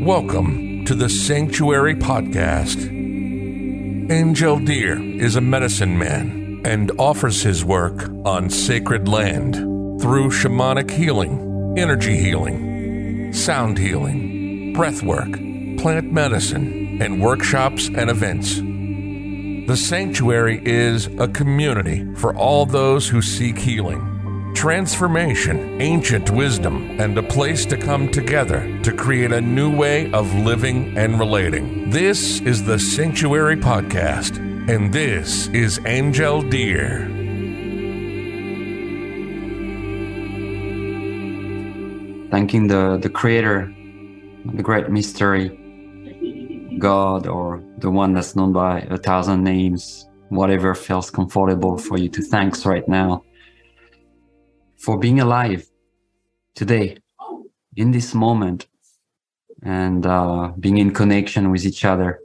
Welcome to the Sanctuary Podcast. Angel Deer is a medicine man and offers his work on sacred land through shamanic healing, energy healing, sound healing, breath work, plant medicine, and workshops and events. The Sanctuary is a community for all those who seek healing transformation, ancient wisdom, and a place to come together to create a new way of living and relating. This is the Sanctuary Podcast, and this is Angel Deer. Thanking the, the Creator, the great mystery, God, or the one that's known by a thousand names, whatever feels comfortable for you to thanks right now for being alive today in this moment and uh, being in connection with each other.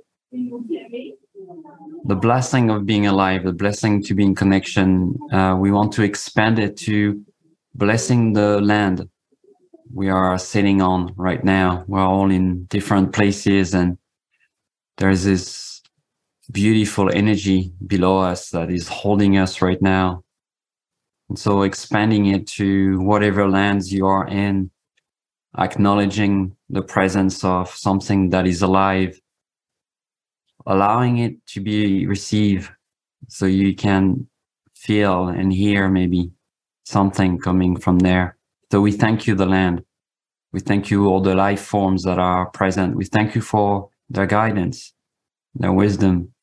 The blessing of being alive, the blessing to be in connection, uh, we want to expand it to blessing the land we are sitting on right now. We're all in different places and there's this beautiful energy below us that is holding us right now and so expanding it to whatever lands you are in, acknowledging the presence of something that is alive, allowing it to be received so you can feel and hear maybe something coming from there. So we thank you, the land. We thank you, all the life forms that are present. We thank you for their guidance, their wisdom,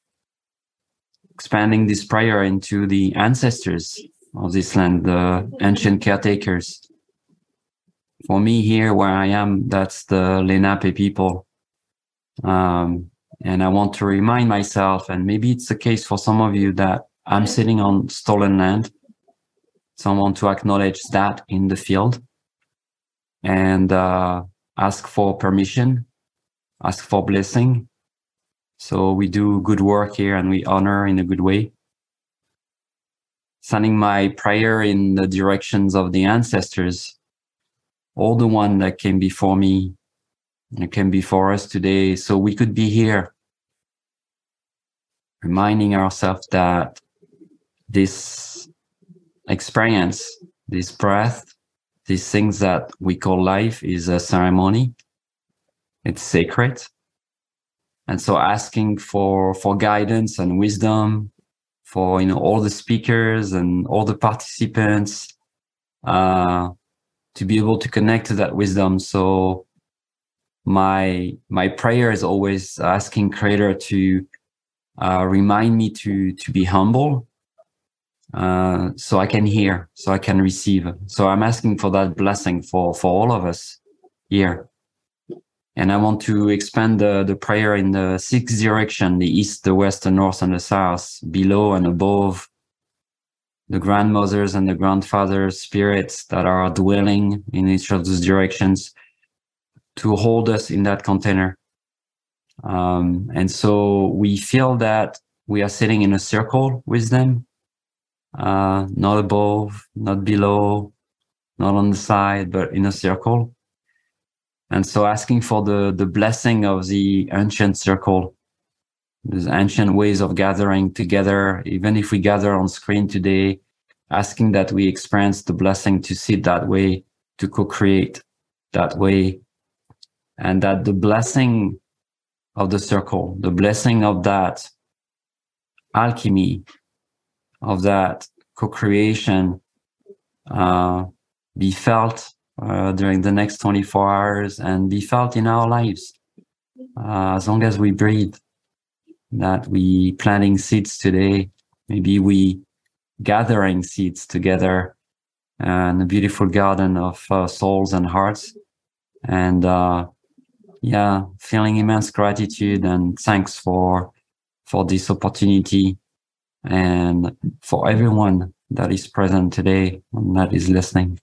expanding this prayer into the ancestors of this land, the ancient caretakers. For me here where I am, that's the Lenape people. Um, and I want to remind myself, and maybe it's the case for some of you that I'm sitting on stolen land. So I want to acknowledge that in the field and uh, ask for permission, ask for blessing. So we do good work here and we honor in a good way sending my prayer in the directions of the ancestors, all the one that came before me and came before us today, so we could be here, reminding ourselves that this experience, this breath, these things that we call life is a ceremony. It's sacred. And so asking for, for guidance and wisdom for you know all the speakers and all the participants uh, to be able to connect to that wisdom. So my my prayer is always asking Creator to uh, remind me to to be humble, uh, so I can hear, so I can receive. So I'm asking for that blessing for for all of us here. And I want to expand the, the prayer in the six direction, the east, the west, the north, and the south, below and above the grandmothers and the grandfathers spirits that are dwelling in each of those directions to hold us in that container. Um, and so we feel that we are sitting in a circle with them, uh, not above, not below, not on the side, but in a circle. And so asking for the, the blessing of the ancient circle, these ancient ways of gathering together, even if we gather on screen today, asking that we experience the blessing to sit that way, to co-create that way, and that the blessing of the circle, the blessing of that alchemy, of that co-creation, uh, be felt uh, during the next 24 hours and be felt in our lives uh, as long as we breathe. That we planting seeds today, maybe we gathering seeds together in a beautiful garden of uh, souls and hearts. And uh, yeah, feeling immense gratitude and thanks for for this opportunity and for everyone that is present today and that is listening.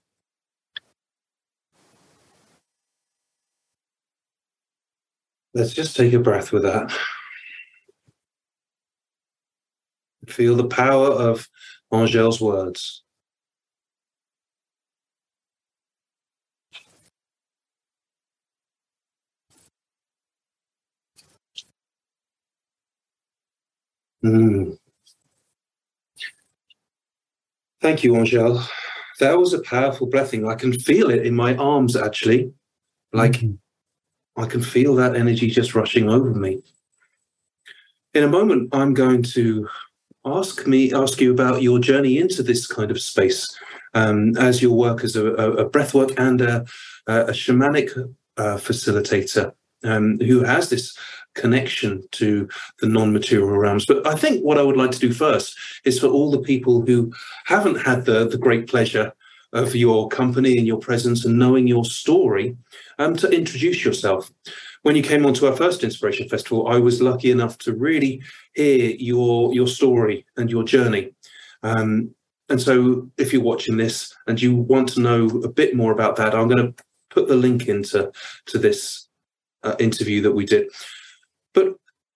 Let's just take a breath with that. Feel the power of Angel's words. Mm. Thank you, Angel. That was a powerful breathing. I can feel it in my arms, actually. Like mm-hmm. I can feel that energy just rushing over me. In a moment, I'm going to ask me ask you about your journey into this kind of space um, as your work as a, a breathwork and a, a shamanic uh, facilitator um, who has this connection to the non-material realms. But I think what I would like to do first is for all the people who haven't had the, the great pleasure of your company and your presence and knowing your story, um, to introduce yourself. When you came onto our first Inspiration Festival, I was lucky enough to really hear your your story and your journey. Um, and so, if you're watching this and you want to know a bit more about that, I'm going to put the link into to this uh, interview that we did. But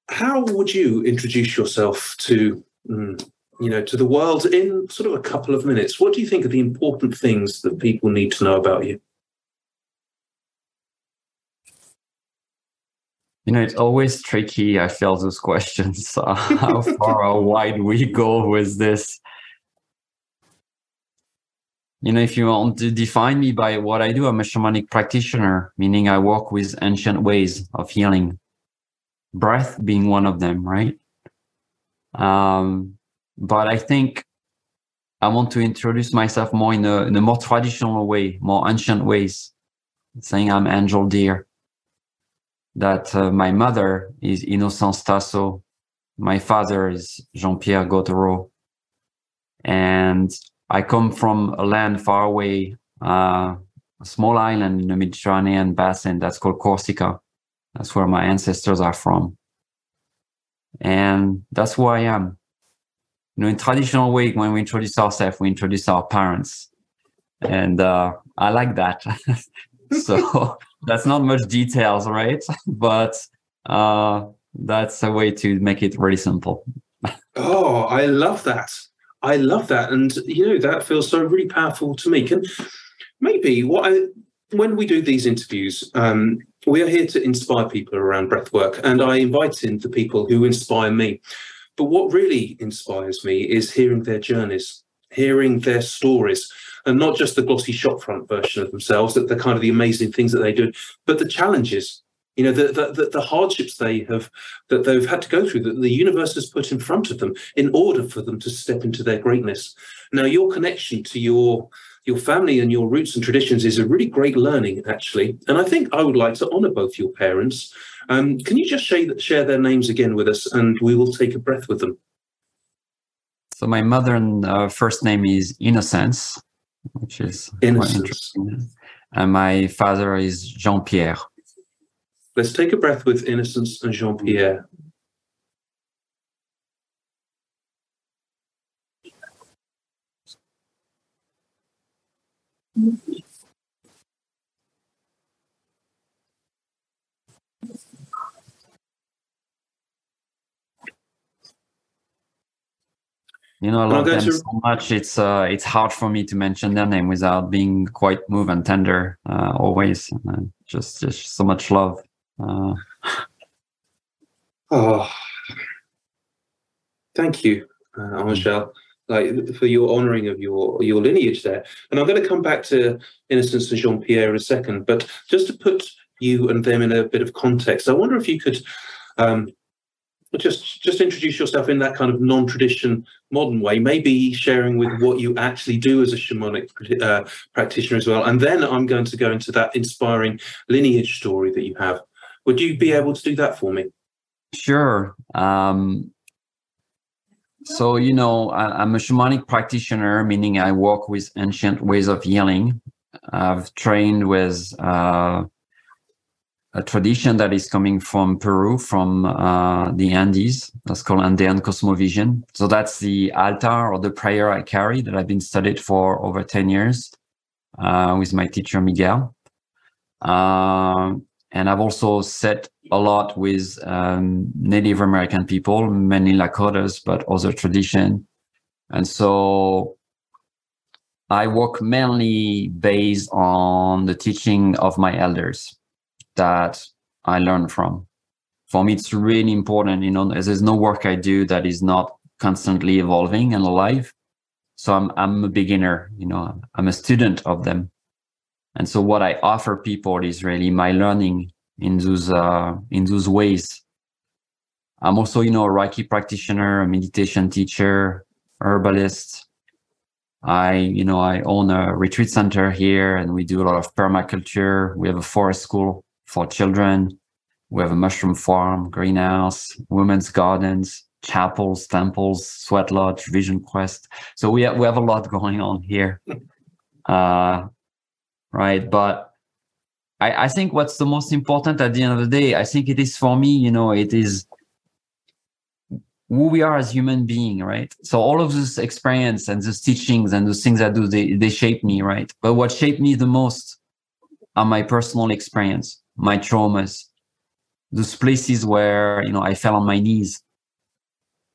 how would you introduce yourself to mm, you know to the world in sort of a couple of minutes? What do you think are the important things that people need to know about you? You know, it's always tricky. I feel those questions. Uh, how far or wide we go with this? You know, if you want to define me by what I do, I'm a shamanic practitioner, meaning I work with ancient ways of healing breath being one of them, right? Um, but I think I want to introduce myself more in a, in a more traditional way, more ancient ways, saying I'm Angel Deer, that uh, my mother is Innocence Tasso, my father is Jean-Pierre Gautreau, and I come from a land far away, uh, a small island in the Mediterranean basin that's called Corsica. That's where my ancestors are from. And that's who I am. You know, in traditional way, when we introduce ourselves, we introduce our parents. And uh, I like that. so that's not much details, right? But uh, that's a way to make it really simple. oh, I love that. I love that. And, you know, that feels so really powerful to me. Can maybe what I, when we do these interviews, um, we are here to inspire people around breathwork, and I invite in the people who inspire me. But what really inspires me is hearing their journeys, hearing their stories, and not just the glossy shopfront version of themselves, that the kind of the amazing things that they do, but the challenges, you know, the, the, the hardships they have that they've had to go through, that the universe has put in front of them in order for them to step into their greatness. Now, your connection to your your family and your roots and traditions is a really great learning, actually. And I think I would like to honor both your parents. Um, can you just share, share their names again with us and we will take a breath with them? So, my mother and uh, first name is Innocence, which is Innocence. interesting. And my father is Jean Pierre. Let's take a breath with Innocence and Jean Pierre. You know, I love them so much. It's uh, it's hard for me to mention their name without being quite moved and tender. Uh, always, uh, just just so much love. Uh, oh, thank you, uh, Angel like for your honouring of your your lineage there. And I'm going to come back to Innocence and Jean Pierre in a second, but just to put you and them in a bit of context, I wonder if you could um, just just introduce yourself in that kind of non-tradition modern way, maybe sharing with what you actually do as a shamanic uh, practitioner as well. And then I'm going to go into that inspiring lineage story that you have. Would you be able to do that for me? Sure. Um, so, you know, I, am a shamanic practitioner, meaning I work with ancient ways of healing. I've trained with uh, a tradition that is coming from Peru, from uh, the Andes. That's called Andean Cosmovision. So that's the altar or the prayer I carry that I've been studied for over 10 years uh, with my teacher, Miguel. Uh, and I've also sat a lot with um, Native American people, mainly Lakotas, but other tradition. And so I work mainly based on the teaching of my elders that I learned from. for me, it's really important. You know, there's no work I do that is not constantly evolving and alive. So I'm I'm a beginner. You know, I'm a student of them. And so what I offer people is really my learning in those uh, in those ways. I'm also, you know, a Reiki practitioner, a meditation teacher, herbalist. I, you know, I own a retreat center here and we do a lot of permaculture. We have a forest school for children. We have a mushroom farm, greenhouse, women's gardens, chapels, temples, sweat lodge, vision quest. So we have, we have a lot going on here. Uh, right. But I, I think what's the most important at the end of the day, I think it is for me, you know, it is who we are as human being, right? So all of this experience and those teachings and those things I do, they, they shape me, right? But what shaped me the most are my personal experience, my traumas, those places where, you know, I fell on my knees.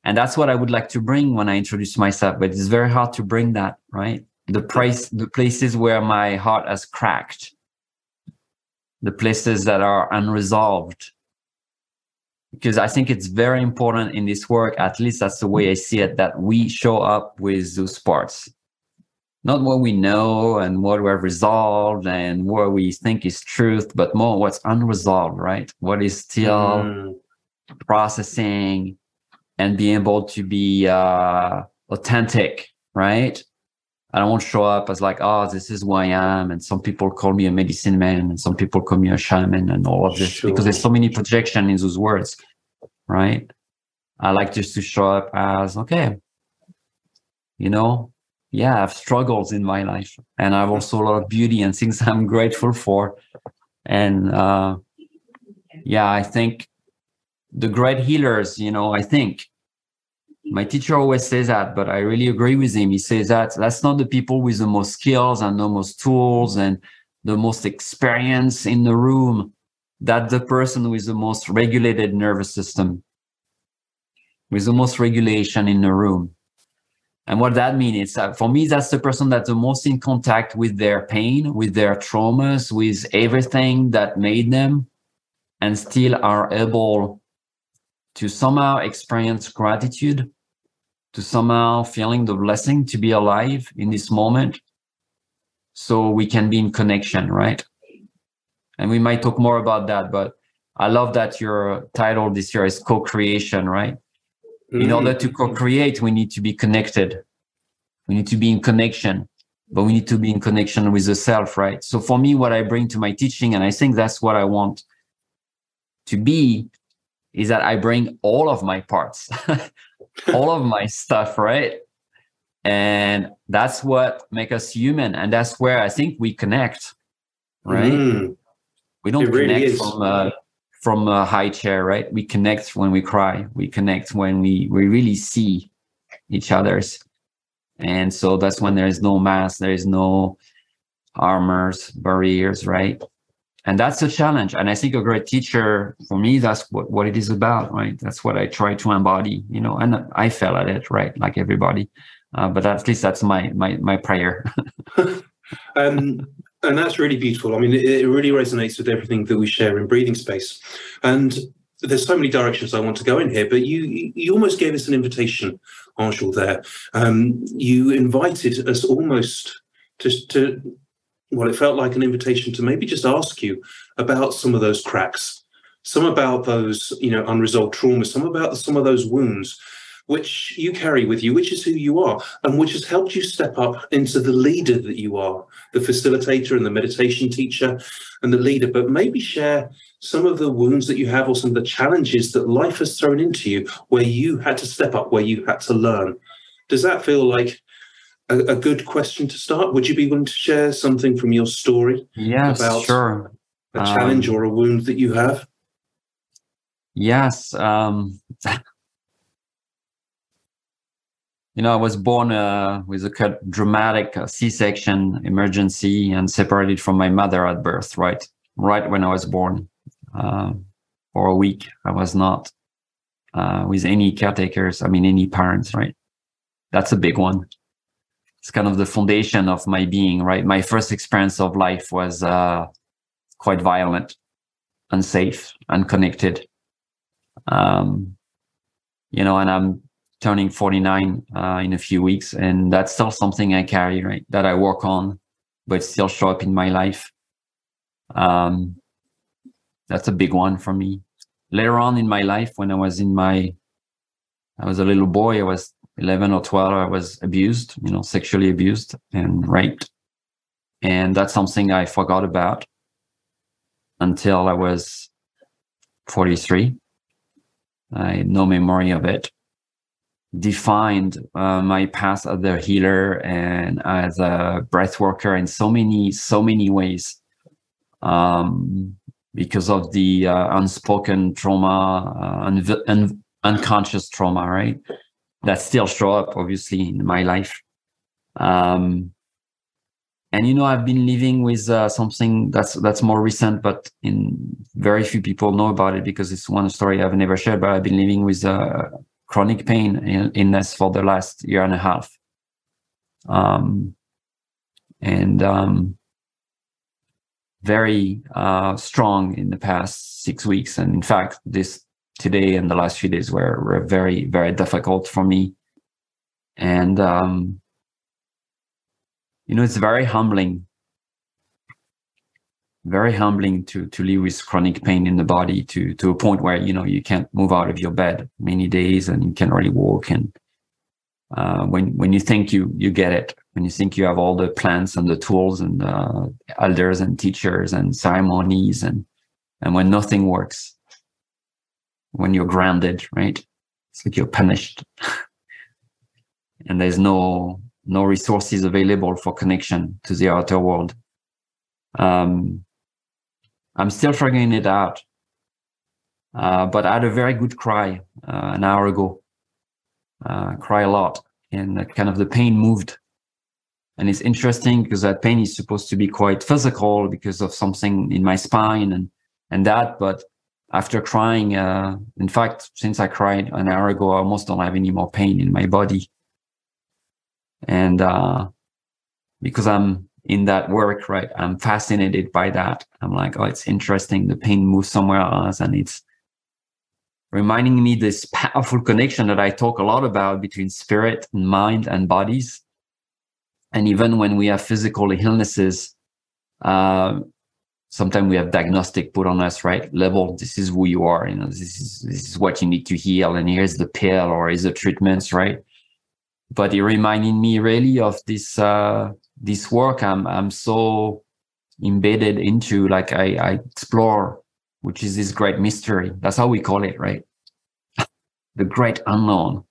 And that's what I would like to bring when I introduce myself, but it's very hard to bring that, right? The price, the places where my heart has cracked, the places that are unresolved, because I think it's very important in this work, at least that's the way I see it, that we show up with those parts. Not what we know and what we've resolved and what we think is truth, but more what's unresolved, right? What is still mm. processing and being able to be uh, authentic, right? I don't want to show up as like, oh, this is who I am. And some people call me a medicine man and some people call me a shaman and all of this sure. because there's so many projection in those words, right? I like just to show up as, okay, you know, yeah, I have struggles in my life and I have also a lot of beauty and things I'm grateful for. And, uh, yeah, I think the great healers, you know, I think my teacher always says that, but I really agree with him. He says that that's not the people with the most skills and the most tools and the most experience in the room. That the person with the most regulated nervous system, with the most regulation in the room. And what that means is that for me, that's the person that's the most in contact with their pain, with their traumas, with everything that made them, and still are able to somehow experience gratitude to somehow feeling the blessing to be alive in this moment so we can be in connection right? And we might talk more about that but i love that your title this year is co-creation right? Mm-hmm. in order to co-create we need to be connected. We need to be in connection but we need to be in connection with the self right? So for me what i bring to my teaching and i think that's what i want to be is that i bring all of my parts all of my stuff, right? And that's what make us human. And that's where I think we connect, right? Mm. We don't really connect is. from a, from a high chair, right? We connect when we cry. We connect when we, we really see each other's. And so that's when there is no mask, there is no armors, barriers, right? And that's a challenge. And i think a great teacher for me that's what, what it is about right? That's what i try to embody you know and i fell at it right? Like everybody. Uh, but at least that's my my my prayer. Um, and that's really beautiful. I mean it, it really resonates with everything that we share in breathing space. And there's so many directions I want to go in here, but you you almost gave us an invitation, Angel. There, um, you invited us almost to to well, it felt like an invitation to maybe just ask you about some of those cracks, some about those, you know, unresolved traumas, some about some of those wounds, which you carry with you, which is who you are, and which has helped you step up into the leader that you are, the facilitator and the meditation teacher and the leader. But maybe share some of the wounds that you have or some of the challenges that life has thrown into you where you had to step up, where you had to learn. Does that feel like a, a, good question to start. Would you be willing to share something from your story? Yes, about sure. A challenge um, or a wound that you have? Yes. Um, you know, I was born uh, with a dramatic uh, C-section emergency and separated from my mother at birth. Right, right when I was born. Uh, for a week, I was not uh, with any caretakers. I mean, any parents. Right, that's a big one it's kind of the foundation of my being, right? My first experience of life was uh, quite violent, unsafe, unconnected. Um, you know, and I'm turning 49 uh, in a few weeks, and that's still something I carry, right? That I work on, but still show up in my life. Um, that's a big one for me. Later on in my life, when I was in my, I was a little boy, I was 11 or 12, I was abused, you know, sexually abused and raped. And that's something I forgot about until I was 43. I had no memory of it. Defined uh, my path as a healer and as a breath worker in so many, so many ways. Um, because of the uh, unspoken trauma, uh, un- un- unconscious trauma, right? That still show up, obviously, in my life. Um, and you know, I've been living with uh, something that's that's more recent, but in very few people know about it because it's one story I've never shared. But I've been living with uh, chronic pain in illness for the last year and a half. Um, and um, very uh, strong in the past six weeks. And in fact, this today and the last few days were, were very, very difficult for me. And, um, you know, it's very humbling, very humbling to, to live with chronic pain in the body to, to a point where, you know, you can't move out of your bed many days and you can't really walk. And, uh, when, when you think you, you get it, when you think you have all the plants and the tools and uh, elders and teachers and ceremonies and and when nothing works when you're grounded right? It's like you're punished. And there's no no resources available for connection to the outer world. Um i'm still figuring it out. Uh, but i had a very good cry uh, an hour ago. Uh, cry a lot and kind of the pain moved. And it's interesting because that pain is supposed to be quite physical because of something in my spine and, and that. But after crying, uh, in fact, since I cried an hour ago, I almost don't have any more pain in my body. And, uh, because I'm in that work, right? I'm fascinated by that. I'm like, oh, it's interesting. The pain moves somewhere else and it's reminding me this powerful connection that I talk a lot about between spirit and mind and bodies and even when we have physical illnesses, uh, sometimes we have diagnostic put on us, right? Level, this is who you are, you know, this is this is what you need to heal, and here's the pill or here's the treatments, right? But it reminded me really of this uh, this work I'm I'm so embedded into, like I, I explore, which is this great mystery. That's how we call it, right? the great unknown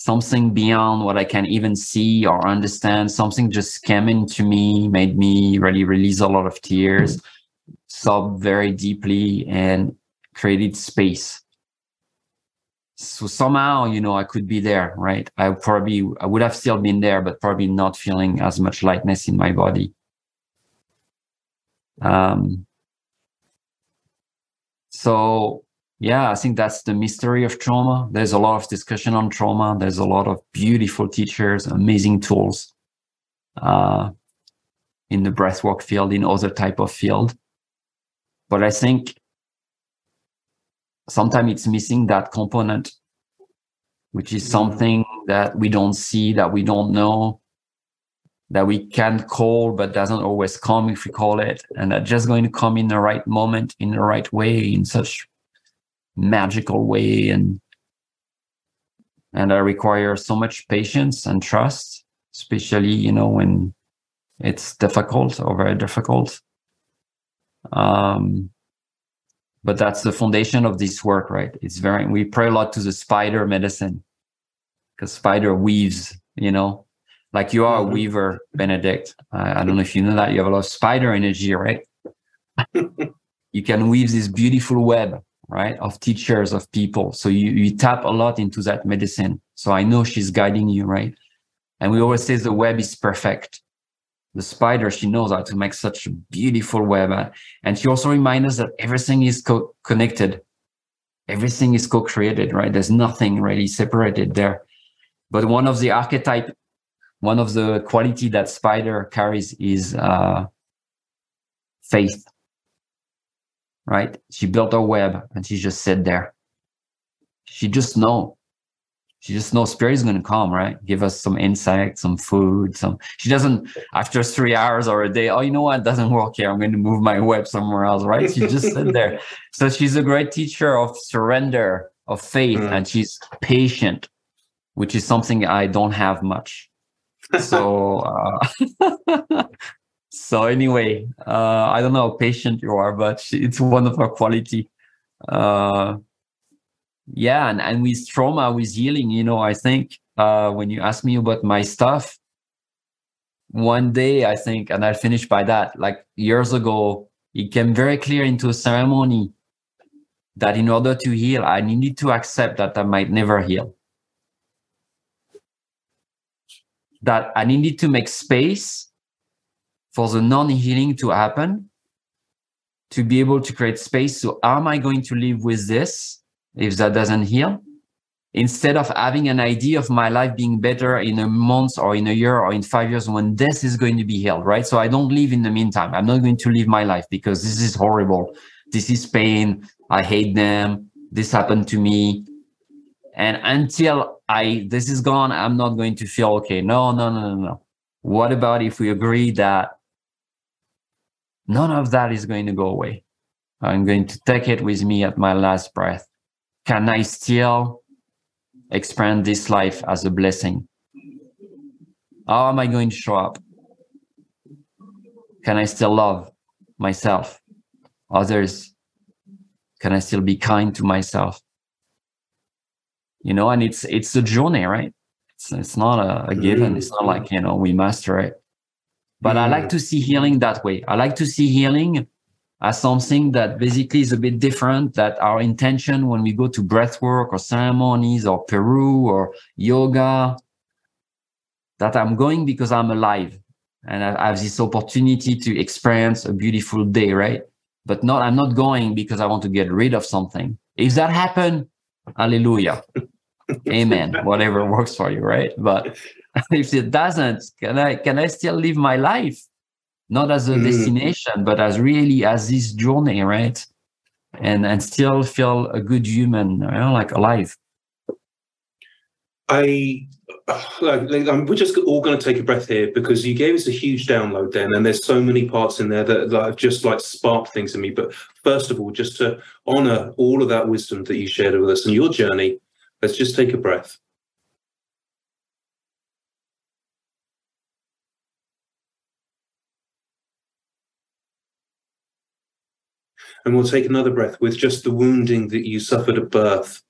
something beyond what I can even see or understand. Something just came into me, made me really release a lot of tears, sob very deeply, and created space. So somehow, you know, I could be there, right? I probably I would have still been there, but probably not feeling as much lightness in my body. Um, so yeah, I think that's the mystery of trauma. There's a lot of discussion on trauma. There's a lot of beautiful teachers, amazing tools uh, in the breathwork field, in other type of field. But I think sometimes it's missing that component, which is something that we don't see, that we don't know, that we can call, but doesn't always come if we call it, and that just going to come in the right moment, in the right way, in such magical way and and I require so much patience and trust, especially you know when it's difficult or very difficult. Um, but that's the foundation of this work, right? It's very we pray a lot to the spider medicine because spider weaves, you know, like you are a mm-hmm. weaver, Benedict. I, I don't know if you know that you have a lot of spider energy, right? you can weave this beautiful web right of teachers of people. So you, you tap a lot into that medicine. So i know she's guiding you right? And we always say the web is perfect. The spider she knows how to make such a beautiful web. And she also reminds us that everything is co- connected. Everything is co-created right? There's nothing really separated there. But one of the archetype one of the quality that spider carries is uh, faith right? She built a web and she just sat there. She just know she just knows spirit is going to come right? Give us some insight some food some she doesn't after three hours or a day oh you know what? Doesn't work here. I'm going to move my web somewhere else right? She just sit there. So she's a great teacher of surrender of faith mm. and she's patient which is something i don't have much. So uh, so anyway uh, i don't know how patient you are but it's one of her quality. Uh, yeah and, and with trauma with healing you know i think uh, when you ask me about my stuff one day i think and i'll finish by that like years ago it came very clear into a ceremony that in order to heal i needed to accept that i might never heal. That i needed to make space for the non-healing to happen to be able to create space. So am i going to live with this if that doesn't heal? Instead of having an idea of my life being better in a month or in a year or in five years when this is going to be healed right? So i don't live in the meantime. I'm not going to live my life because this is horrible. This is pain. I hate them. This happened to me. And until i this is gone i'm not going to feel okay. No no no no no. What about if we agree that none of that is going to go away i'm going to take it with me at my last breath can I still expand this life as a blessing? How am I going to show up? Can I still love myself, others? Can I still be kind to myself? You know, and it's it's a journey, right? It's it's not a, a given. It's not like you know we master it. But I like mm. to see healing that way. I like to see healing as something that basically is a bit different that our intention when we go to breath work or ceremonies or peru or yoga that i'm going because i'm alive. And i have this opportunity to experience a beautiful day right? But not i'm not going because i want to get rid of something. If that happen hallelujah. Amen. Whatever works for you right? But if it doesn't can i can i still live my life not as a mm. destination, but as really as this journey, right? And and still feel a good human, you know, like alive. I like, like we're just all going to take a breath here because you gave us a huge download then, and there's so many parts in there that, that have just like sparked things in me. But first of all, just to honor all of that wisdom that you shared with us and your journey, let's just take a breath. And we'll take another breath with just the wounding that you suffered at birth.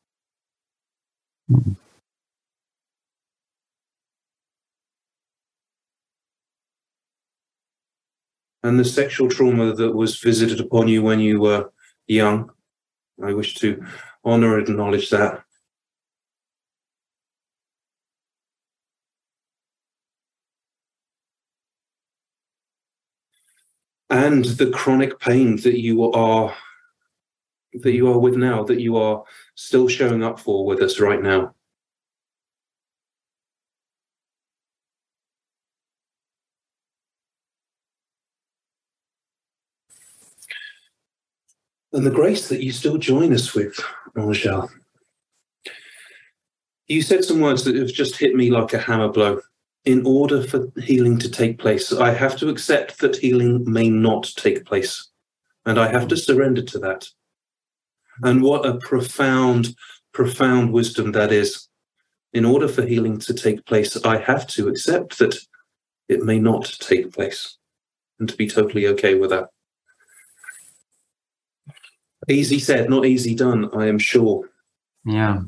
And the sexual trauma that was visited upon you when you were young. I wish to honor and acknowledge that. And the chronic pain that you are that you are with now that you are still showing up for with us right now and the grace that you still join us with Angel. You said some words that have just hit me like a hammer blow in order for healing to take place, I have to accept that healing may not take place. And I have to mm. surrender to that. And what a profound, profound wisdom that is. In order for healing to take place, I have to accept that it may not take place and to be totally okay with that. Easy said, not easy done, I am sure. Yeah.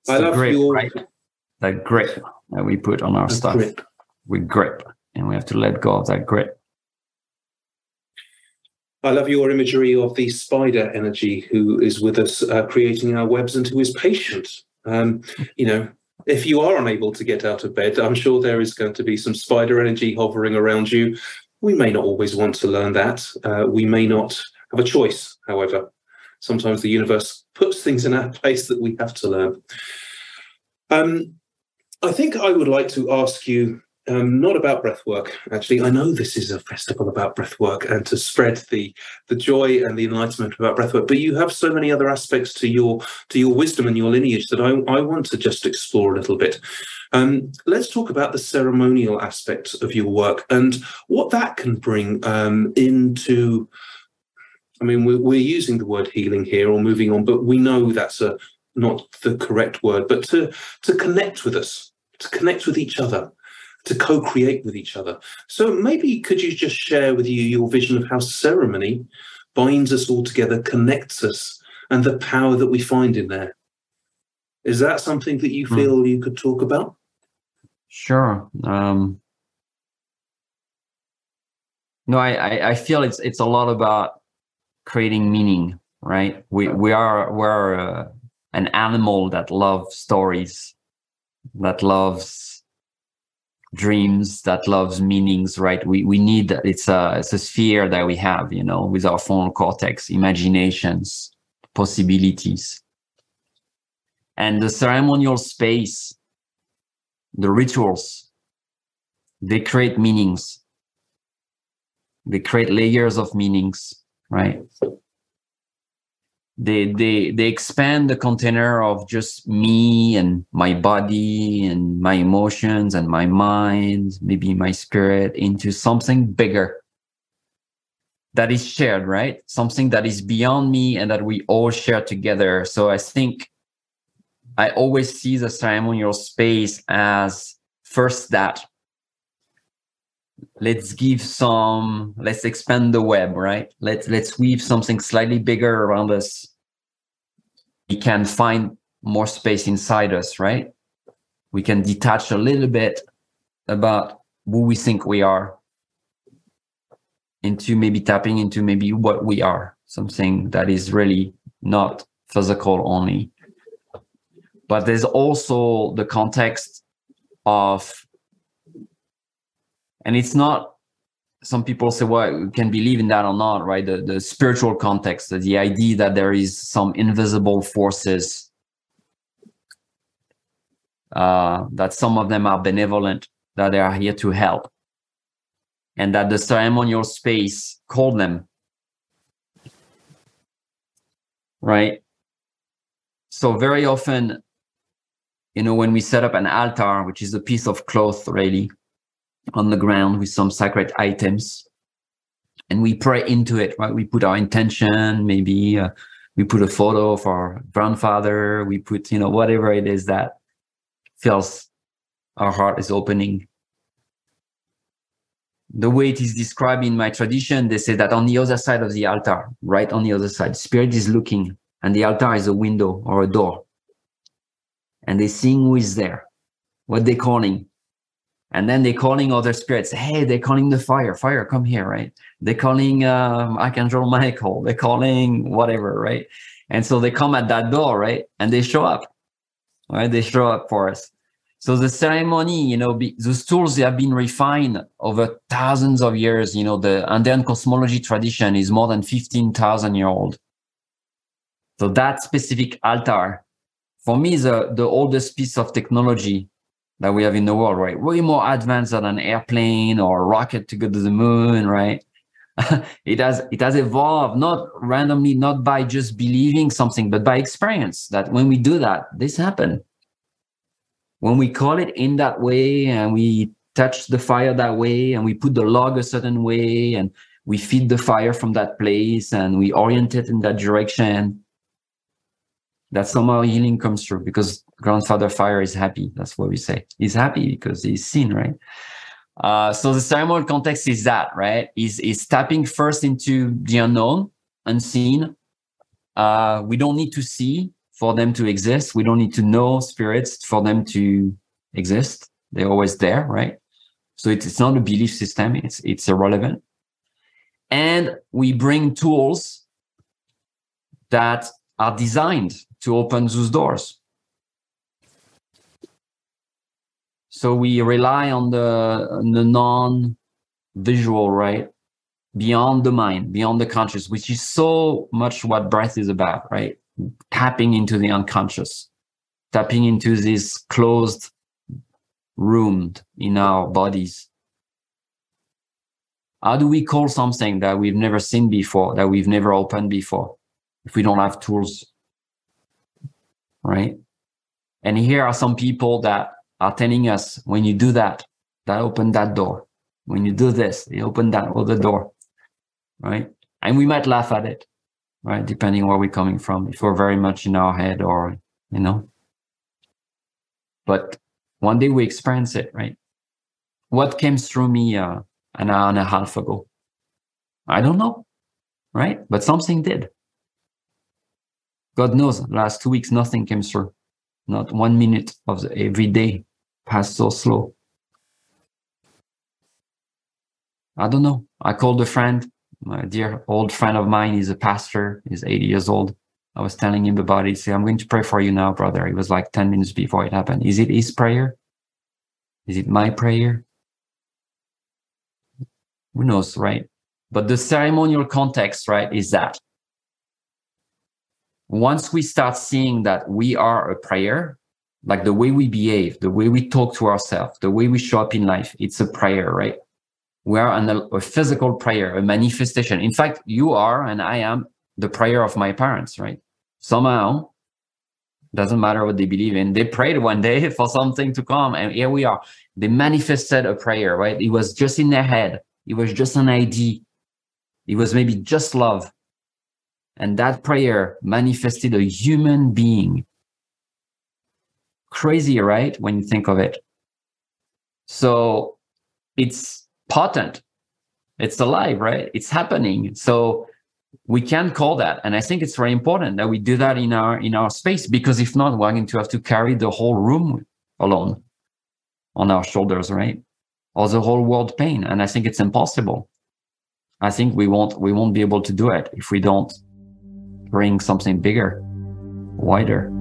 It's I love great, your. Right? That grip that we put on our stuff. Grip. We grip, and we have to let go of that grip. I love your imagery of the spider energy who is with us uh, creating our webs and who is patient. Um, you know, if you are unable to get out of bed, I'm sure there is going to be some spider energy hovering around you. We may not always want to learn that. Uh, we may not have a choice, however. Sometimes the universe puts things in our place that we have to learn. Um, I think I would like to ask you um, not about breath work. Actually, I know this is a festival about breath work and to spread the the joy and the enlightenment about breath work. But you have so many other aspects to your to your wisdom and your lineage that I, I want to just explore a little bit. Um, let's talk about the ceremonial aspects of your work and what that can bring um, into. I mean, we're, we're using the word healing here or moving on, but we know that's a not the correct word, but to to connect with us, to connect with each other, to co-create with each other. So maybe could you just share with you your vision of how ceremony binds us all together, connects us, and the power that we find in there? Is that something that you hmm. feel mm. you could talk about? Sure. Um, no, I, I, I feel it's it's a lot about creating meaning, right? We we are we're uh, an animal that loves stories, that loves dreams, that loves meanings, right? We we need it's a it's a sphere that we have, you know, with our frontal cortex, imaginations, possibilities. And the ceremonial space, the rituals, they create meanings. They create layers of meanings, right? They they they expand the container of just me and my body and my emotions and my mind maybe my spirit into something bigger that is shared right? Something that is beyond me and that we all share together. So i think i always see the ceremonial space as first that. Let's give some let's expand the web right? Let's let's weave something slightly bigger around us we can find more space inside us right? We can detach a little bit about who we think we are into maybe tapping into maybe what we are something that is really not physical only. But there's also the context of and it's not some people say well we can believe in that or not right? The, the spiritual context the idea that there is some invisible forces uh, that some of them are benevolent that they are here to help and that the ceremonial space called them right? So very often you know when we set up an altar which is a piece of cloth really on the ground with some sacred items. And we pray into it right? We put our intention maybe uh, we put a photo of our grandfather we put you know whatever it is that feels our heart is opening. The way it is described in my tradition they say that on the other side of the altar right on the other side spirit is looking and the altar is a window or a door. And they seeing who is there what they're calling and then they're calling other spirits. Hey they're calling the fire. Fire come here right? They're calling um, archangel michael. They're calling whatever right? And so they come at that door right? And they show up right? They show up for us. So the ceremony you know be, those tools they have been refined over thousands of years. You know the andean cosmology tradition is more than 15000 year old. So that specific altar for me is the, the oldest piece of technology that we have in the world, right? Way more advanced than an airplane or a rocket to go to the moon, right? it has it has evolved not randomly, not by just believing something, but by experience. That when we do that, this happen. When we call it in that way and we touch the fire that way and we put the log a certain way and we feed the fire from that place and we orient it in that direction, that somehow healing comes through because grandfather fire is happy. That's what we say. He's happy because he's seen, right? Uh, so the ceremonial context is that, right? Is is tapping first into the unknown, unseen. Uh, we don't need to see for them to exist. We don't need to know spirits for them to exist. They're always there, right? So it's, it's not a belief system. It's it's irrelevant. And we bring tools that are designed to open those doors. So we rely on the, on the non-visual, right? Beyond the mind, beyond the conscious, which is so much what breath is about, right? Tapping into the unconscious, tapping into this closed roomed in our bodies. How do we call something that we've never seen before, that we've never opened before, if we don't have tools? Right? And here are some people that are telling us when you do that, that open that door. When you do this, they open that other door. Right? And we might laugh at it, right? Depending where we're coming from, if we're very much in our head or, you know. But one day we experience it, right? What came through me uh, an hour and a half ago? I don't know, right? But something did. God knows, last two weeks, nothing came through. Not one minute of the, every day passed so slow. I don't know. I called a friend, my dear old friend of mine. He's a pastor. He's 80 years old. I was telling him about it. Say, I'm going to pray for you now, brother. It was like 10 minutes before it happened. Is it his prayer? Is it my prayer? Who knows, right? But the ceremonial context, right, is that once we start seeing that we are a prayer, like the way we behave, the way we talk to ourselves, the way we show up in life, it's a prayer, right? We are an, a physical prayer, a manifestation. In fact, you are and I am the prayer of my parents, right? somehow doesn't matter what they believe in they prayed one day for something to come and here we are they manifested a prayer right it was just in their head it was just an idea it was maybe just love and that prayer manifested a human being crazy right when you think of it. So it's potent. It's alive right? It's happening. So we can call that. And i think it's very important that we do that in our in our space because if not we're going to have to carry the whole room alone on our shoulders right? Or the whole world pain. And i think it's impossible. I think we won't we won't be able to do it if we don't bring something bigger wider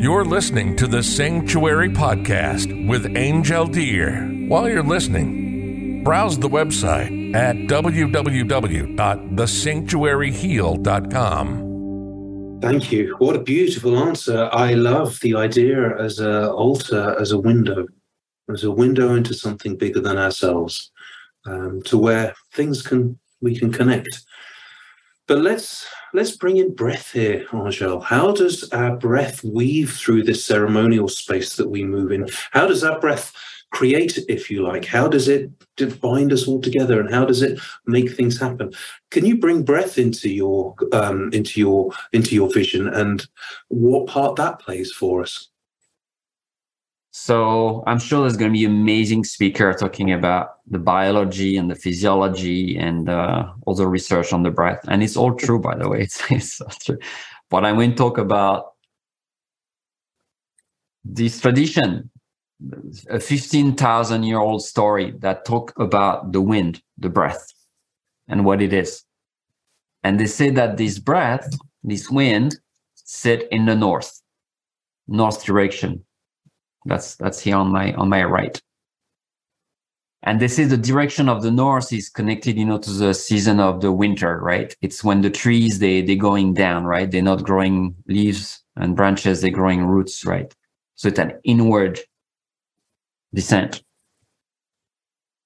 you're listening to the sanctuary podcast with angel deer while you're listening browse the website at www.thesanctuaryheal.com. Thank you. What a beautiful answer. I love the idea as an altar, as a window, as a window into something bigger than ourselves, um, to where things can we can connect. But let's let's bring in breath here, Angel. How does our breath weave through this ceremonial space that we move in? How does our breath create if you like? How does it bind us all together, and how does it make things happen? Can you bring breath into your um, into your into your vision, and what part that plays for us? So I'm sure there's going to be amazing speaker talking about the biology and the physiology and uh, all the research on the breath, and it's all true, by the way. It's, it's true. But I'm going to talk about this tradition a 15,000 year old story that talk about the wind, the breath, and what it is. And they say that this breath, this wind, sit in the north, north direction. That's that's here on my on my right. And this is the direction of the north is connected, you know, to the season of the winter, right? It's when the trees they they're going down, right? They're not growing leaves and branches, they're growing roots, right? So it's an inward descent.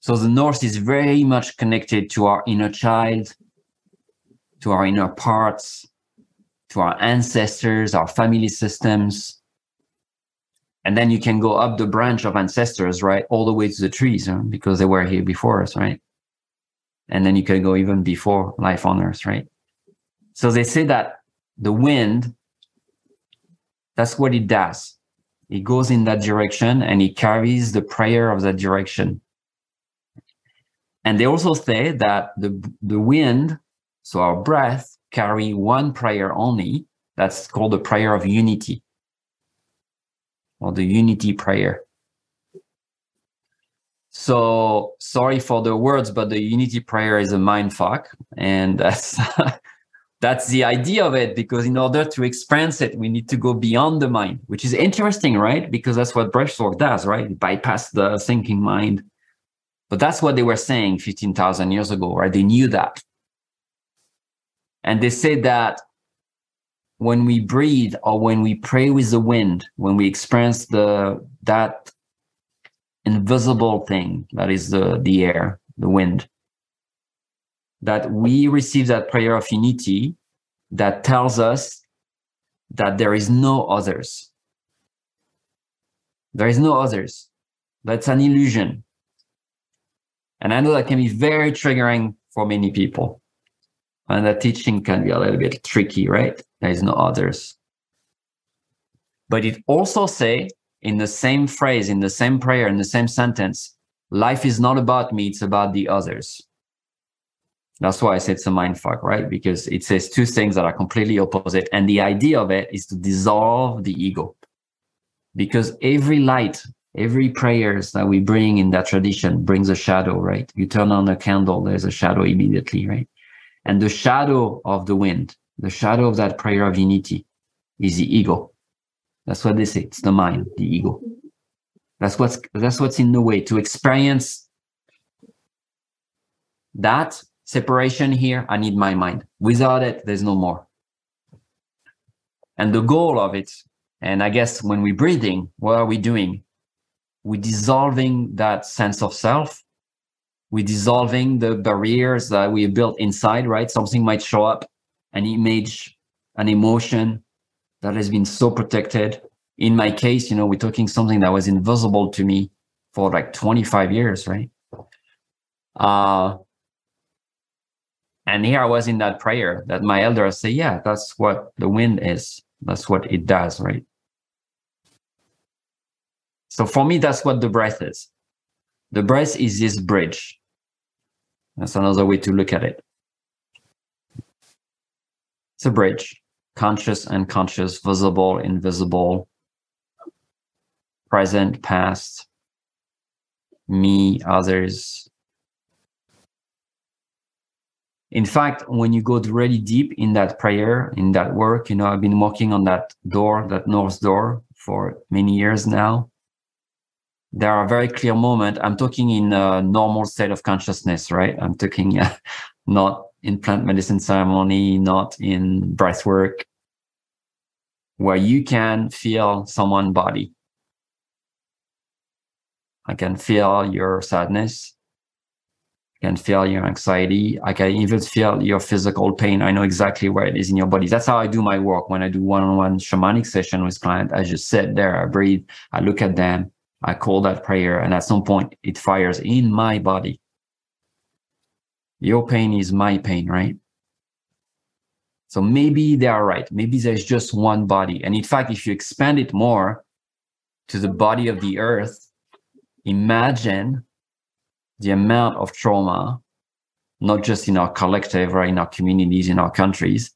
So the North is very much connected to our inner child, to our inner parts, to our ancestors, our family systems. And then you can go up the branch of ancestors, right? All the way to the trees, because they were here before us, right? And then you can go even before life on earth, right? So they say that the wind, that's what it does. it goes in that direction and it carries the prayer of that direction. And they also say that the, the wind, so our breath, carry one prayer only. That's called the prayer of unity or the unity prayer. So sorry for the words, but the unity prayer is a mind fuck. And that's that's the idea of it because in order to experience it we need to go beyond the mind which is interesting right because that's what breathwork does right bypass the thinking mind but that's what they were saying 15000 years ago right they knew that and they say that when we breathe or when we pray with the wind when we experience the that invisible thing that is the, the air, the wind, that we receive that prayer of unity that tells us that there is no others. There is no others. That's an illusion. And I know that can be very triggering for many people. And that teaching can be a little bit tricky, right? There is no others. But it also say in the same phrase, in the same prayer, in the same sentence, life is not about me, it's about the others. That's why I say it's a mind fuck, right? Because it says two things that are completely opposite. And the idea of it is to dissolve the ego. Because every light, every prayers that we bring in that tradition brings a shadow, right? You turn on a candle, there's a shadow immediately, right? And the shadow of the wind, the shadow of that prayer of unity is the ego. That's what they say. It's the mind, the ego. That's what's that's what's in the way to experience that separation here. I need my mind. Without it, there's no more. And the goal of it, and I guess when we're breathing, what are we doing? We're dissolving that sense of self. We're dissolving the barriers that we built inside, right? Something might show up, an image, an emotion, that has been so protected. In my case, you know, we're talking something that was invisible to me for like 25 years, right? Uh, and here I was in that prayer that my elders say, yeah, that's what the wind is. That's what it does, right? So for me, that's what the breath is. The breath is this bridge. That's another way to look at it. It's a bridge conscious, unconscious, visible, invisible, present, past, me, others. In fact, when you go really deep in that prayer, in that work, you know, I've been working on that door, that north door for many years now. There are very clear moments. I'm talking in a normal state of consciousness, right? I'm talking not in plant medicine ceremony, not in breath work, where you can feel someone body. I can feel your sadness. I can feel your anxiety. I can even feel your physical pain. I know exactly where it is in your body. That's how I do my work. When I do one-on-one shamanic session with client, I just sit there, I breathe, I look at them, I call that prayer, and at some point it fires in my body your pain is my pain, right? So maybe they are right. Maybe there's just one body. And in fact, if you expand it more to the body of the earth, imagine the amount of trauma, not just in our collective or in our communities, in our countries,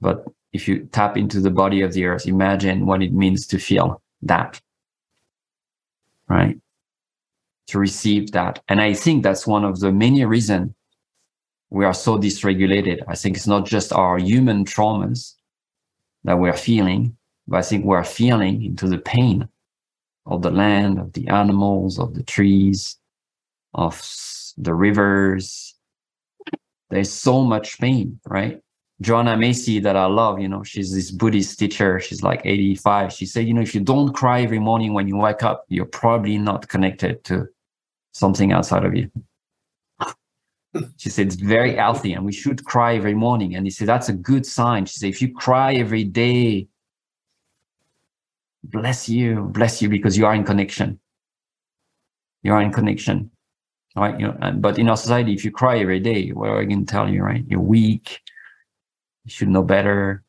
but if you tap into the body of the earth, imagine what it means to feel that, right? To receive that. And I think that's one of the many reasons we are so dysregulated. I think it's not just our human traumas that we're feeling, but I think we're feeling into the pain of the land, of the animals, of the trees, of the rivers. There's so much pain, right? Joanna Macy that I love, you know, she's this Buddhist teacher. She's like 85. She said, you know, if you don't cry every morning when you wake up, you're probably not connected to something outside of you she said it's very healthy and we should cry every morning. And he said that's a good sign. She said if you cry every day, bless you, bless you because you are in connection. You are in connection, right? You know, and, but in our society, if you cry every day, what are I going to tell you, right? You're weak. You should know better.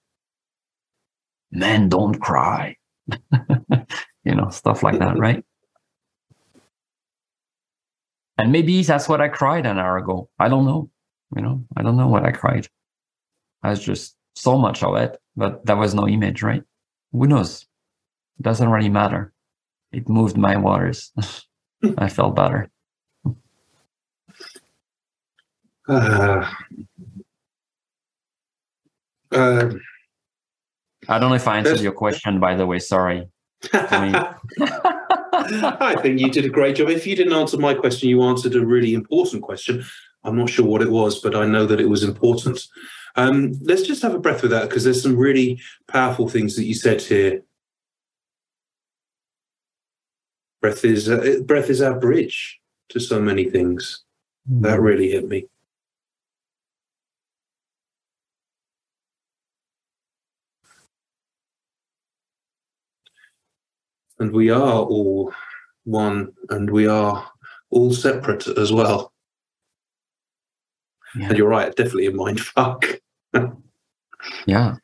Men don't cry. you know, stuff like that, right? And maybe that's what I cried an hour ago. I don't know. You know, I don't know what I cried. I was just so much of it, but there was no image, right? Who knows? It doesn't really matter. It moved my waters. I felt better. Uh, uh, I don't know if I answered your question, by the way. Sorry. I think you did a great job. If you didn't answer my question, you answered a really important question. I'm not sure what it was, but I know that it was important. Um, let's just have a breath with that because there's some really powerful things that you said here. breath is uh, breath is our bridge to so many things. That really hit me. And we are all one, and we are all separate as well. Yeah. And you're right, definitely a mind fuck. Yeah.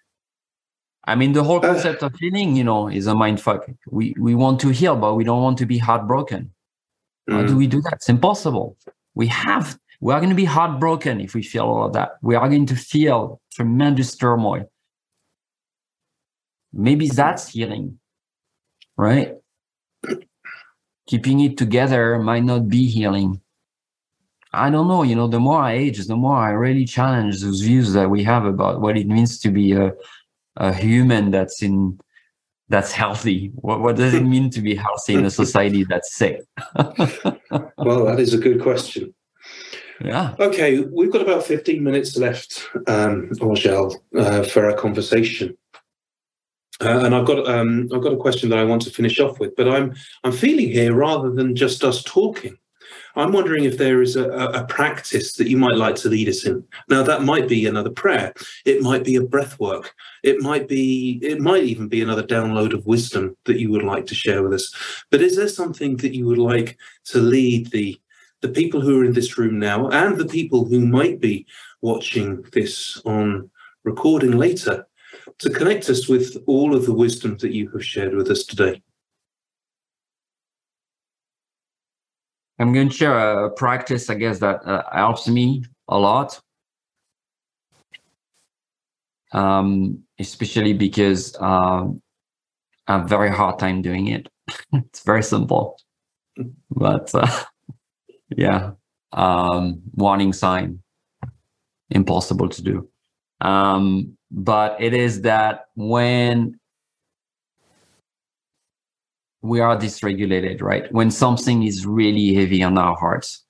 I mean, the whole Uh, concept of healing, you know, is a mind fuck. We we want to heal, but we don't want to be heartbroken. How Mm. do we do that? It's impossible. We have we are going to be heartbroken if we feel all of that. We are going to feel tremendous turmoil. Maybe that's healing, right? Keeping it together might not be healing. I don't know. You know, the more I age, the more I really challenge those views that we have about what it means to be a, a human that's in that's healthy. What, what does it mean to be healthy in a society that's sick? Well, that is a good question. yeah. Okay, we've got about 15 minutes left, um, Angel, uh, for our conversation. Uh, and I've got um, I've got a question that I want to finish off with, but I'm I'm feeling here rather than just us talking. I'm wondering if there is a, a, practice that you might like to lead us in. Now, that might be another prayer. It might be a breath work. It might be. It might even be another download of wisdom that you would like to share with us. But is there something that you would like to lead the the people who are in this room now and the people who might be watching this on recording later to connect us with all of the wisdom that you have shared with us today. I'm going to share a practice, I guess, that uh, helps me a lot. Um, especially because um, I have very hard time doing it. it's very simple, but uh, yeah, um, warning sign, impossible to do. Um, but it is that when we are dysregulated, right? When something is really heavy on our hearts.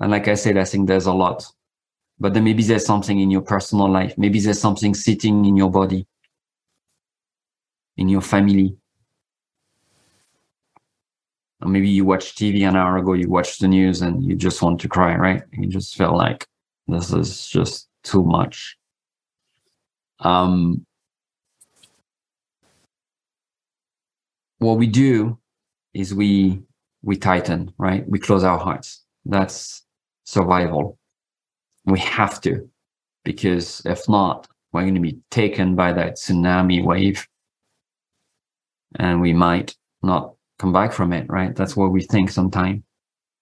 And like I said, I think there's a lot. But then maybe there's something in your personal life. Maybe there's something sitting in your body, in your family. Or maybe you watch TV an hour ago, you watch the news and you just want to cry, right? You just feel like this is just too much. Um, what we do is we we tighten right? We close our hearts. That's survival. We have to because if not we're going to be taken by that tsunami wave and we might not come back from it right? That's what we think sometimes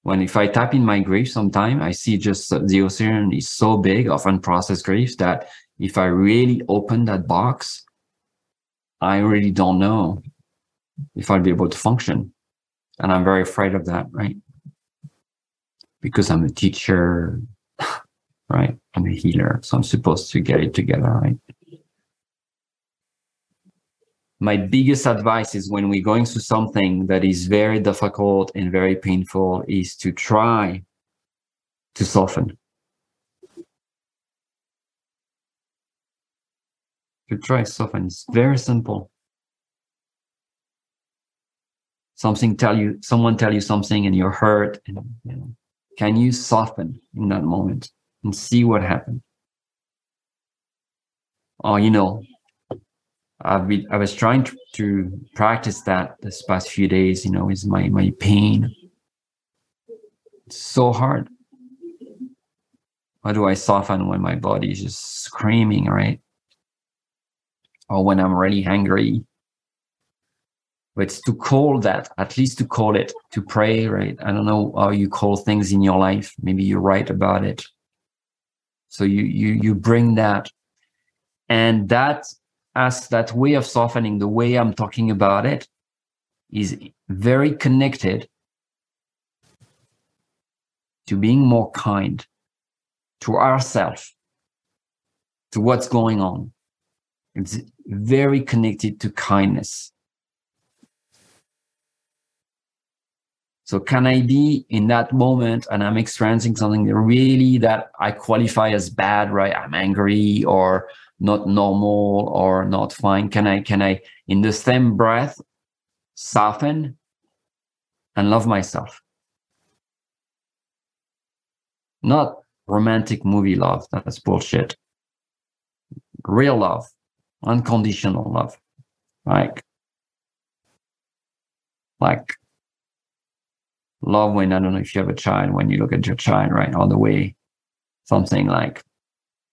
when if i tap in my grief sometime i see just the ocean is so big of unprocessed grief that if i really open that box i really don't know if I'll be able to function. And I'm very afraid of that, right? Because I'm a teacher, right? I'm a healer. So I'm supposed to get it together, right? My biggest advice is when we're going through something that is very difficult and very painful is to try to soften. To try soften. It's very simple something tell you someone tell you something and you're hurt and you know, can you soften in that moment and see what happens or oh, you know I've been, I was trying to, to practice that this past few days, you know, is my, my pain. It's so hard. How do I soften when my body is just screaming, right? Or when I'm really hungry, but it's to call that at least to call it to pray right i don't know how you call things in your life maybe you write about it so you you you bring that and that as that way of softening the way i'm talking about it is very connected to being more kind to ourselves to what's going on it's very connected to kindness So can I be in that moment and I'm experiencing something really that I qualify as bad, right? I'm angry or not normal or not fine. Can I, can I, in the same breath, soften and love myself. Not romantic movie love. That's bullshit. Real love, unconditional love. Like, like love when I don't know if you have a child, when you look at your child, right? All the way, something like,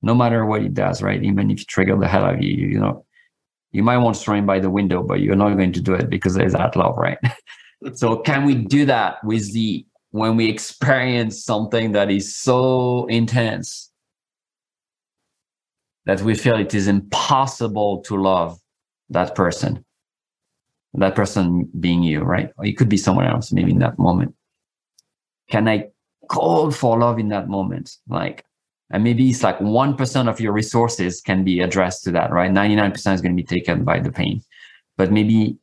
no matter what it does, right? Even if you trigger the hell out of you, you know, you might want to throw him by the window, but you're not going to do it because there's that love, right? so can we do that with the when we experience something that is so intense that we feel it is impossible to love that person that person being you right or it could be someone else maybe in that moment can i call for love in that moment like and maybe it's like 1% of your resources can be addressed to that right 99% is going to be taken by the pain but maybe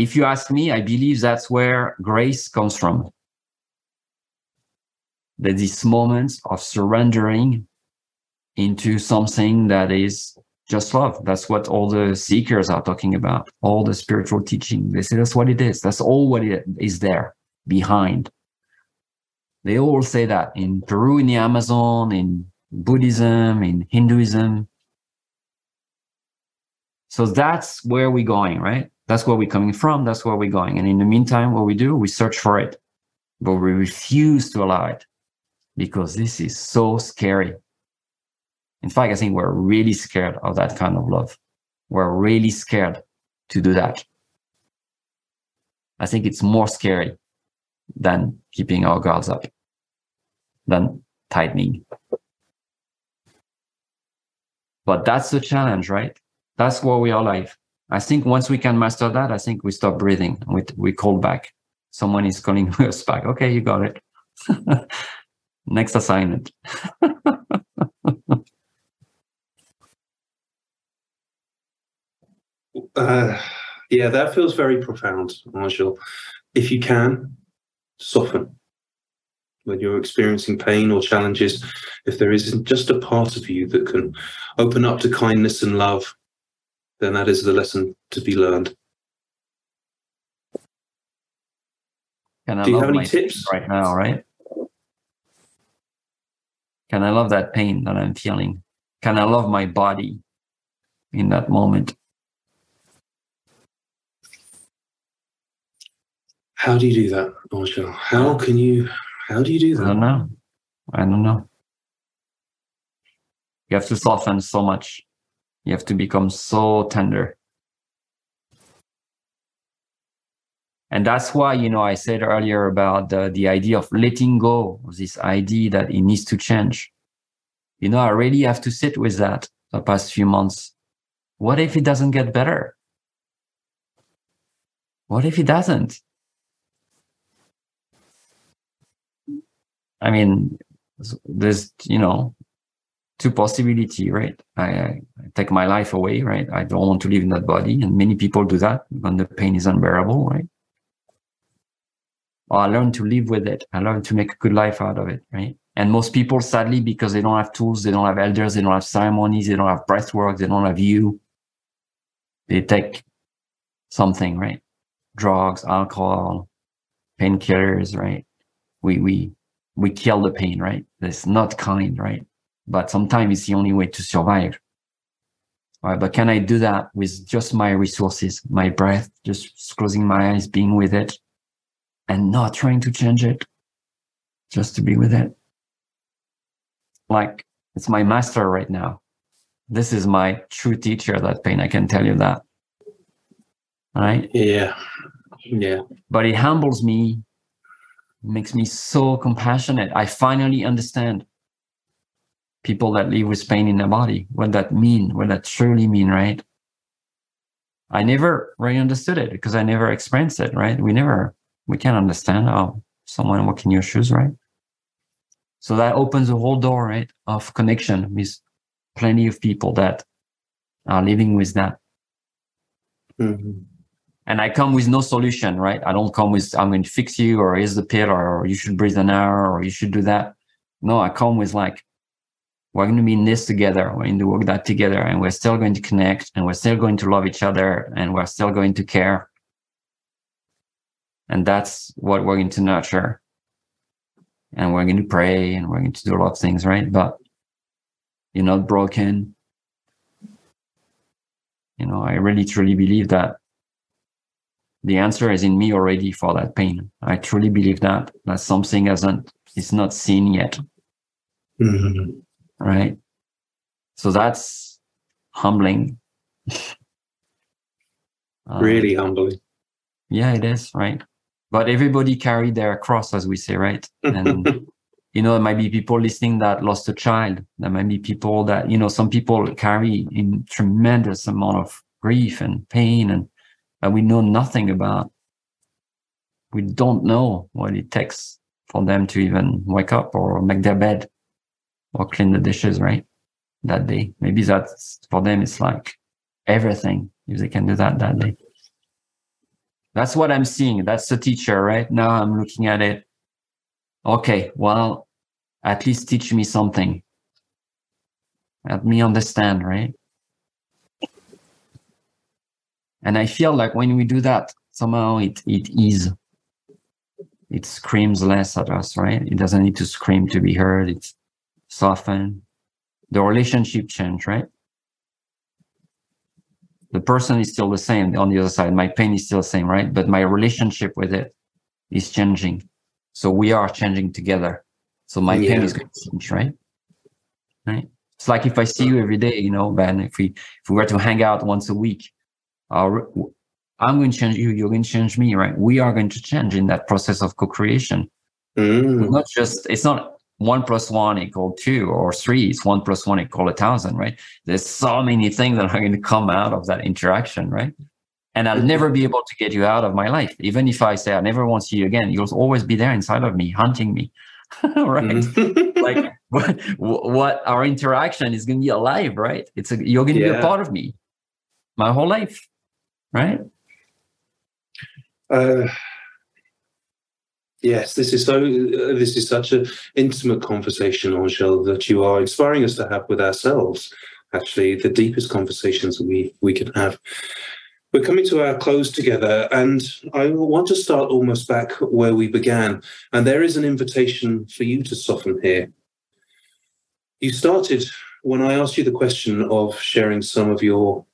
if you ask me, I believe that's where grace comes from. That these moments of surrendering into something that is just love. That's what all the seekers are talking about. All the spiritual teaching. They say that's what it is. That's all what it is there behind. They all say that in Peru, in the Amazon, in Buddhism, in Hinduism. So that's where we're going, right? That's where we're coming from. That's where we're going. And in the meantime, what we do, we search for it, but we refuse to allow it because this is so scary. In fact, I think we're really scared of that kind of love. We're really scared to do that. I think it's more scary than keeping our guards up, than tightening. But that's the challenge, right? That's where we are live. I think once we can master that, I think we stop breathing. We, we call back. Someone is calling us back. Okay, you got it. Next assignment. uh, yeah, that feels very profound, Marshall. If you can, soften when you're experiencing pain or challenges. If there isn't just a part of you that can open up to kindness and love, then that is the lesson to be learned. Can I Do you love have any tips? right now, right? Can I love that pain that I'm feeling? Can I love my body in that moment? How do you do that, Marshall? How can you? How do you do that? I don't know. I don't know. You have to soften so much. You have to become so tender. And that's why, you know, I said earlier about the, the idea of letting go of this idea that it needs to change. You know, I really have to sit with that the past few months. What if it doesn't get better? What if it doesn't? I mean, there's, you know, two possibility, right? I, I, take my life away, right? I don't want to live in that body. And many people do that when the pain is unbearable, right? Or I learn to live with it. I learn to make a good life out of it, right? And most people, sadly, because they don't have tools, they don't have elders, they don't have ceremonies, they don't have breath work, they don't have you, they take something, right? Drugs, alcohol, painkillers, right? We, we, we kill the pain, right? That's not kind, right? But sometimes it's the only way to survive. All right, but can I do that with just my resources, my breath, just closing my eyes, being with it, and not trying to change it, just to be with it? Like it's my master right now. This is my true teacher, that pain. I can tell you that. All right. Yeah, yeah. But it humbles me, makes me so compassionate. I finally understand people that live with pain in their body, what that mean, what that truly mean, right? I never really understood it because I never experienced it, right? We never, we can't understand how someone walk in your shoes, right? So that opens a whole door, right, of connection with plenty of people that are living with that. Mhm. And I come with no solution, right? I don't come with, I'm going to fix you or here's the pill or you should breathe an hour or you should do that. No, I come with like, we're going to be in this together. We're going to work that together and we're still going to connect and we're still going to love each other and we're still going to care. And that's what we're going to nurture. And we're going to pray and we're going to do a lot of things, right? But you're not broken. You know, I really truly believe that the answer is in me already for that pain. I truly believe that that something hasn't is not seen yet. Mm-hmm. Right. So that's humbling. Um, really humbling. Yeah, it is, right? But everybody carry their cross, as we say, right? And you know, there might be people listening that lost a child. There might be people that, you know, some people carry in tremendous amount of grief and pain and that we know nothing about. We don't know what it takes for them to even wake up or make their bed or clean the dishes, right? That day. Maybe that's for them, it's like everything if they can do that that day. That's what I'm seeing. That's the teacher, right? Now I'm looking at it. Okay, well, at least teach me something. Help me understand, right? And I feel like when we do that, somehow it it is it screams less at us, right? It doesn't need to scream to be heard. It's softened. The relationship change, right? The person is still the same on the other side. My pain is still the same, right? But my relationship with it is changing. So we are changing together. So my yeah. pain is going to change, right? Right. It's like if I see you every day, you know, Ben, if we if we were to hang out once a week, our I'm going to change you, you're going to change me, right? We are going to change in that process of co-creation. Mm. Not just it's not one plus one equal two or three. It's one plus one equal a thousand, right? There's so many things that are going to come out of that interaction, right? And I'll never be able to get you out of my life. Even if I say I never want to see you again, you'll always be there inside of me, hunting me. right? Mm-hmm. like what, what our interaction is going to be alive, right? It's a, you're going to yeah. be a part of me my whole life, right? Uh, Yes, this is so. Uh, this is such an intimate conversation, Angel, that you are inspiring us to have with ourselves. Actually, the deepest conversations we we can have. We're coming to our close together, and I want to start almost back where we began. And there is an invitation for you to soften here. You started when I asked you the question of sharing some of your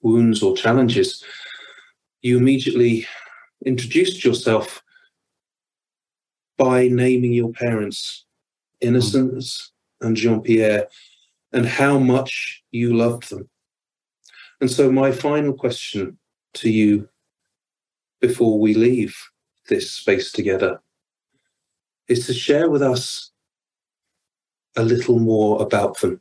wounds or challenges. You immediately introduced yourself by naming your parents, Innocence and Jean Pierre, and how much you loved them. And so, my final question to you before we leave this space together is to share with us a little more about them.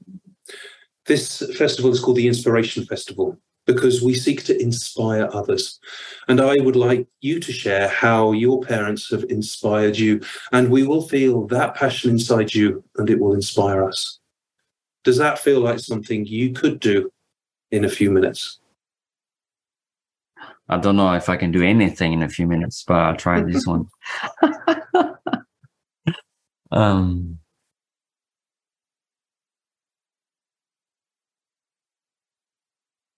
This festival is called the Inspiration Festival because we seek to inspire others. And I would like you to share how your parents have inspired you, and we will feel that passion inside you and it will inspire us. Does that feel like something you could do in a few minutes? I don't know if I can do anything in a few minutes, but I'll try this one. um,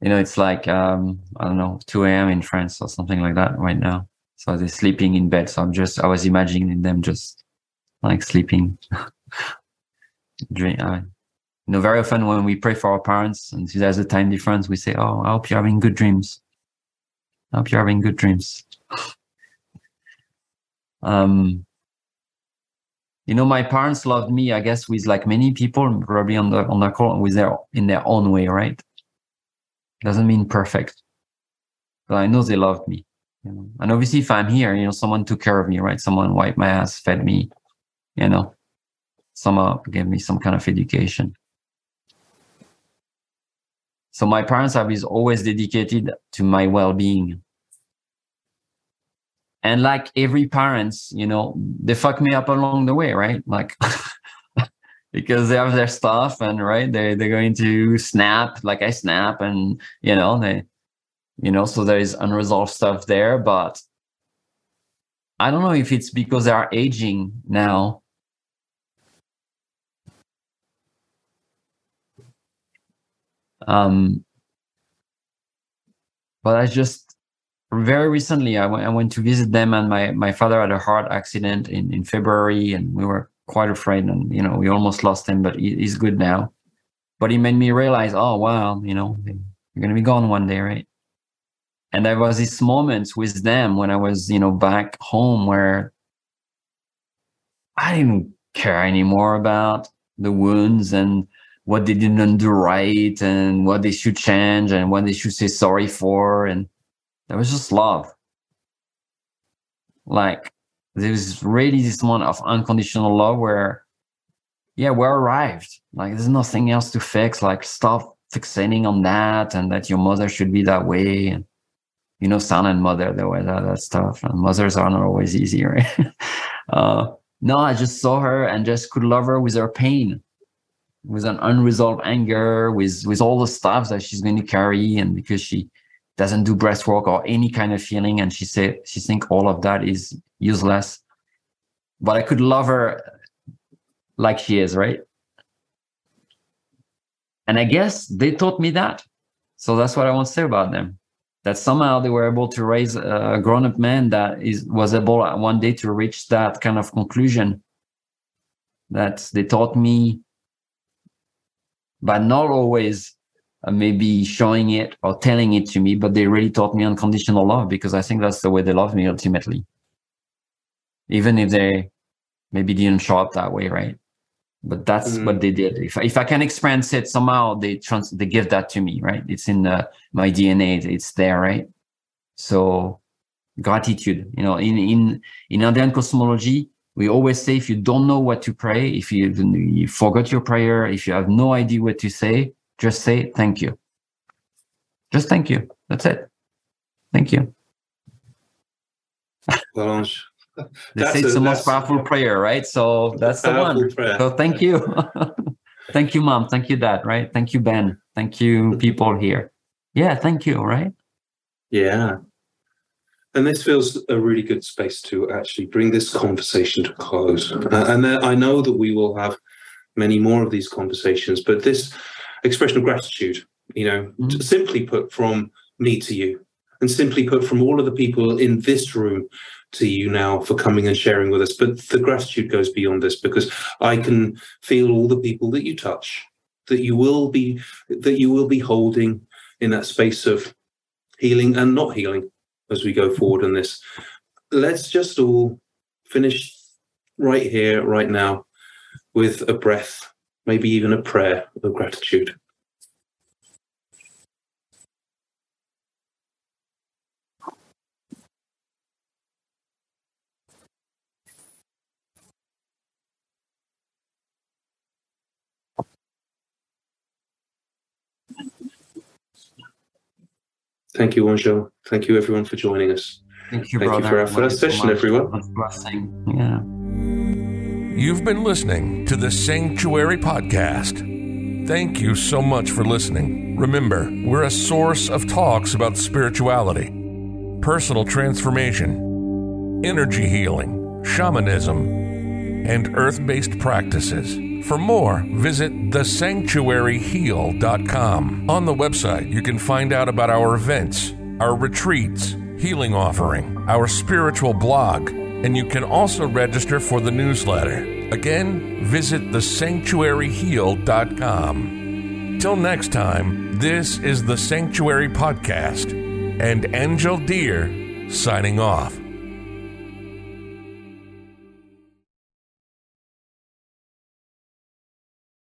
you know, it's like um, I don't know, 2 a.m. in France or something like that right now. So they're sleeping in bed. So I'm just I was imagining them just like sleeping. Dream. Uh, you know, very often when we pray for our parents and there's a time difference, we say, "Oh, I hope you're having good dreams. I hope you're having good dreams." um, you know, my parents loved me, I guess, with like many people, probably on the on the call, with their in their own way, right? Doesn't mean perfect. But I know they loved me. You know? And obviously, if I'm here, you know, someone took care of me, right? Someone wiped my ass, fed me, you know, somehow gave me some kind of education. So my parents have is always dedicated to my well-being. And like every parents, you know, they fuck me up along the way, right? Like because they have their stuff and right they they're going to snap like I snap and you know they you know so there is unresolved stuff there but I don't know if it's because they are aging now. Um, but I just very recently I went I went to visit them, and my my father had a heart accident in in February, and we were quite afraid, and you know we almost lost him, but he, he's good now. But he made me realize, oh wow, you know, you're gonna be gone one day, right? And there was this moment with them when I was, you know, back home where I didn't care anymore about the wounds and what they didn't do right and what they should change and what they should say sorry for. And there was just love. Like there was really this one of unconditional love where, yeah, we're arrived. Like there's nothing else to fix. Like stop fixating on that and that your mother should be that way. And, you know, son and mother, the way that, that stuff. And mothers are not always easy, right? uh, no, I just saw her and just could love her with her pain with an unresolved anger, with with all the stuff that she's going to carry, and because she doesn't do breath work or any kind of feeling, and she said she think all of that is useless. But I could love her like she is, right? And I guess they taught me that. So that's what I want to say about them. That somehow they were able to raise a grown-up man that is was able one day to reach that kind of conclusion. That they taught me but not always uh, maybe showing it or telling it to me, but they really taught me unconditional love because I think that's the way they love me ultimately. Even if they maybe didn't show up that way, right? But that's mm. what they did. If if I can experience it somehow, they trans they give that to me, right? It's in uh, my DNA. It's there, right? So gratitude. You know, in in in Andean cosmology, we always say if you don't know what to pray, if you, you forgot your prayer, if you have no idea what to say, just say thank you. Just thank you. That's it. Thank you. they say it's the most powerful prayer, right? So that's the one. Prayer. So thank you. thank you, mom. Thank you, dad, right? Thank you, Ben. Thank you, people here. Yeah, thank you, right? Yeah. And this feels a really good space to actually bring this conversation to close. Uh, and I know that we will have many more of these conversations, but this expression of gratitude, you know, mm-hmm. simply put from me to you, and simply put from all of the people in this room to you now for coming and sharing with us. But the gratitude goes beyond this because I can feel all the people that you touch, that you will be that you will be holding in that space of healing and not healing as we go forward in this. Let's just all finish right here, right now, with a breath, maybe even a prayer of gratitude. Thank you, Angel. Thank you, everyone, for joining us. Thank you, Thank brother. you for our first so session, everyone. Blessing. Yeah. You've been listening to the Sanctuary Podcast. Thank you so much for listening. Remember, we're a source of talks about spirituality, personal transformation, energy healing, shamanism, and earth based practices. For more, visit thesanctuaryheal.com. On the website, you can find out about our events, our retreats, healing offering, our spiritual blog, and you can also register for the newsletter. Again, visit thesanctuaryheal.com. Till next time, this is the Sanctuary Podcast and Angel Deer signing off.